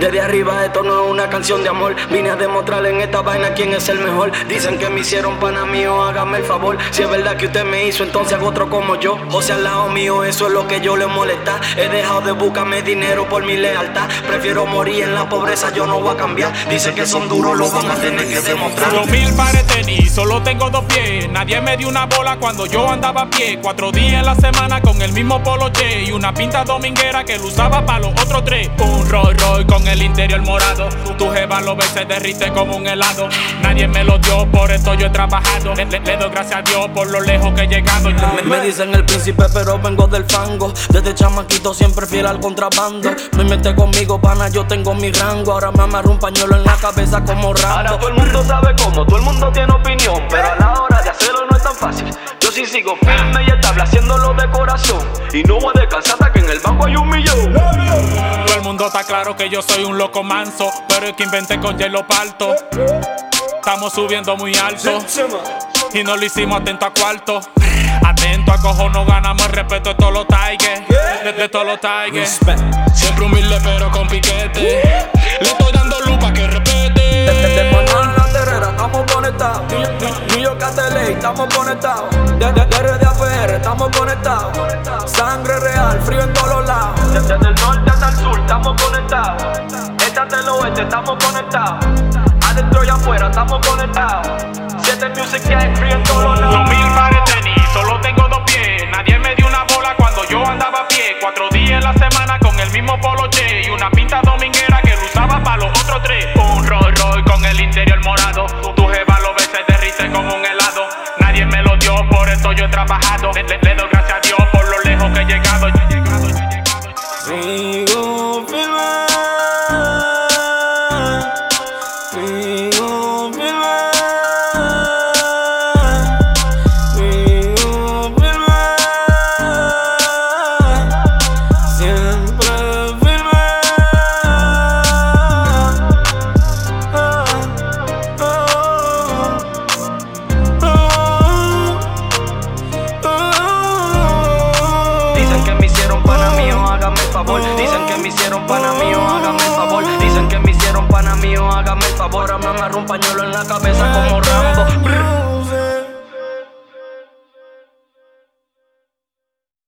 Desde arriba esto una canción de amor. Vine a demostrarle en esta vaina quién es el mejor. Dicen que me hicieron pana mío, hágame el favor. Si es verdad que usted me hizo, entonces hago otro como yo. José al lado mío, eso es lo que yo le molesta. He dejado de buscarme dinero por mi lealtad. Prefiero morir en la pobreza, yo no voy a cambiar. Dicen que son duros, lo van a tener que demostrar. Dos mil solo tengo dos pies. Nadie me dio una bola cuando yo andaba a pie. Cuatro días en la semana con el mismo polo che y una pinta dominguera que lo usaba para los otros tres. Un Roy Roy con el interior morado. Tu jeva lo ves, se derrite como un helado. Nadie me lo dio, por esto yo he trabajado. Le, le- le doy gracias a Dios por lo lejos que he llegado. Me, me dicen el príncipe, pero vengo del fango. Desde chamaquito siempre fiel al contrabando. No inventes conmigo, pana, yo tengo mi rango. Ahora me amarro un pañuelo en la cabeza como Ahora Rambo. todo el mundo sabe cómo, todo el mundo tiene opinión, pero a la hora de hacerlo no es tan fácil. Yo sí sigo firme y estable haciéndolo de corazón. Y no voy a descansar hasta que en el banco hay un millón. Todo el mundo está claro que yo soy un loco manso, pero es que inventé con hielo parto. Estamos subiendo muy alto y no lo hicimos atento a cuarto. Atento a cojo, no ganamos el respeto de todos los tigers. De, de todos los tigers. Siempre humilde, pero con piquete. Le estoy dando lupa que respete. Desde Panamá la terrera estamos conectados. New York- estamos conectados. Desde RD a PR estamos conectados. Sangre real, frío en todos los lados. Desde el norte hasta el sur estamos conectados. Este hasta el oeste estamos conectados. Adentro y afuera estamos conectados. Siete music gang free en todos los Dos lados. mil pares tenis, solo tengo dos pies. Nadie me dio una bola cuando yo andaba a pie. Cuatro días en la semana con el mismo polo che y una pinta dominguera que lo usaba para los otros tres. Un Roy Roy con el interior morado. Tu jeva lo ves, se derrite como un helado. Nadie me lo dio, por esto yo he trabajado. Le, le- le doy Dicen que me hicieron pana mío, oh, hágame el favor. Dicen que me hicieron pana mío, oh, hágame el favor. Me un pañuelo en la cabeza como Rambo.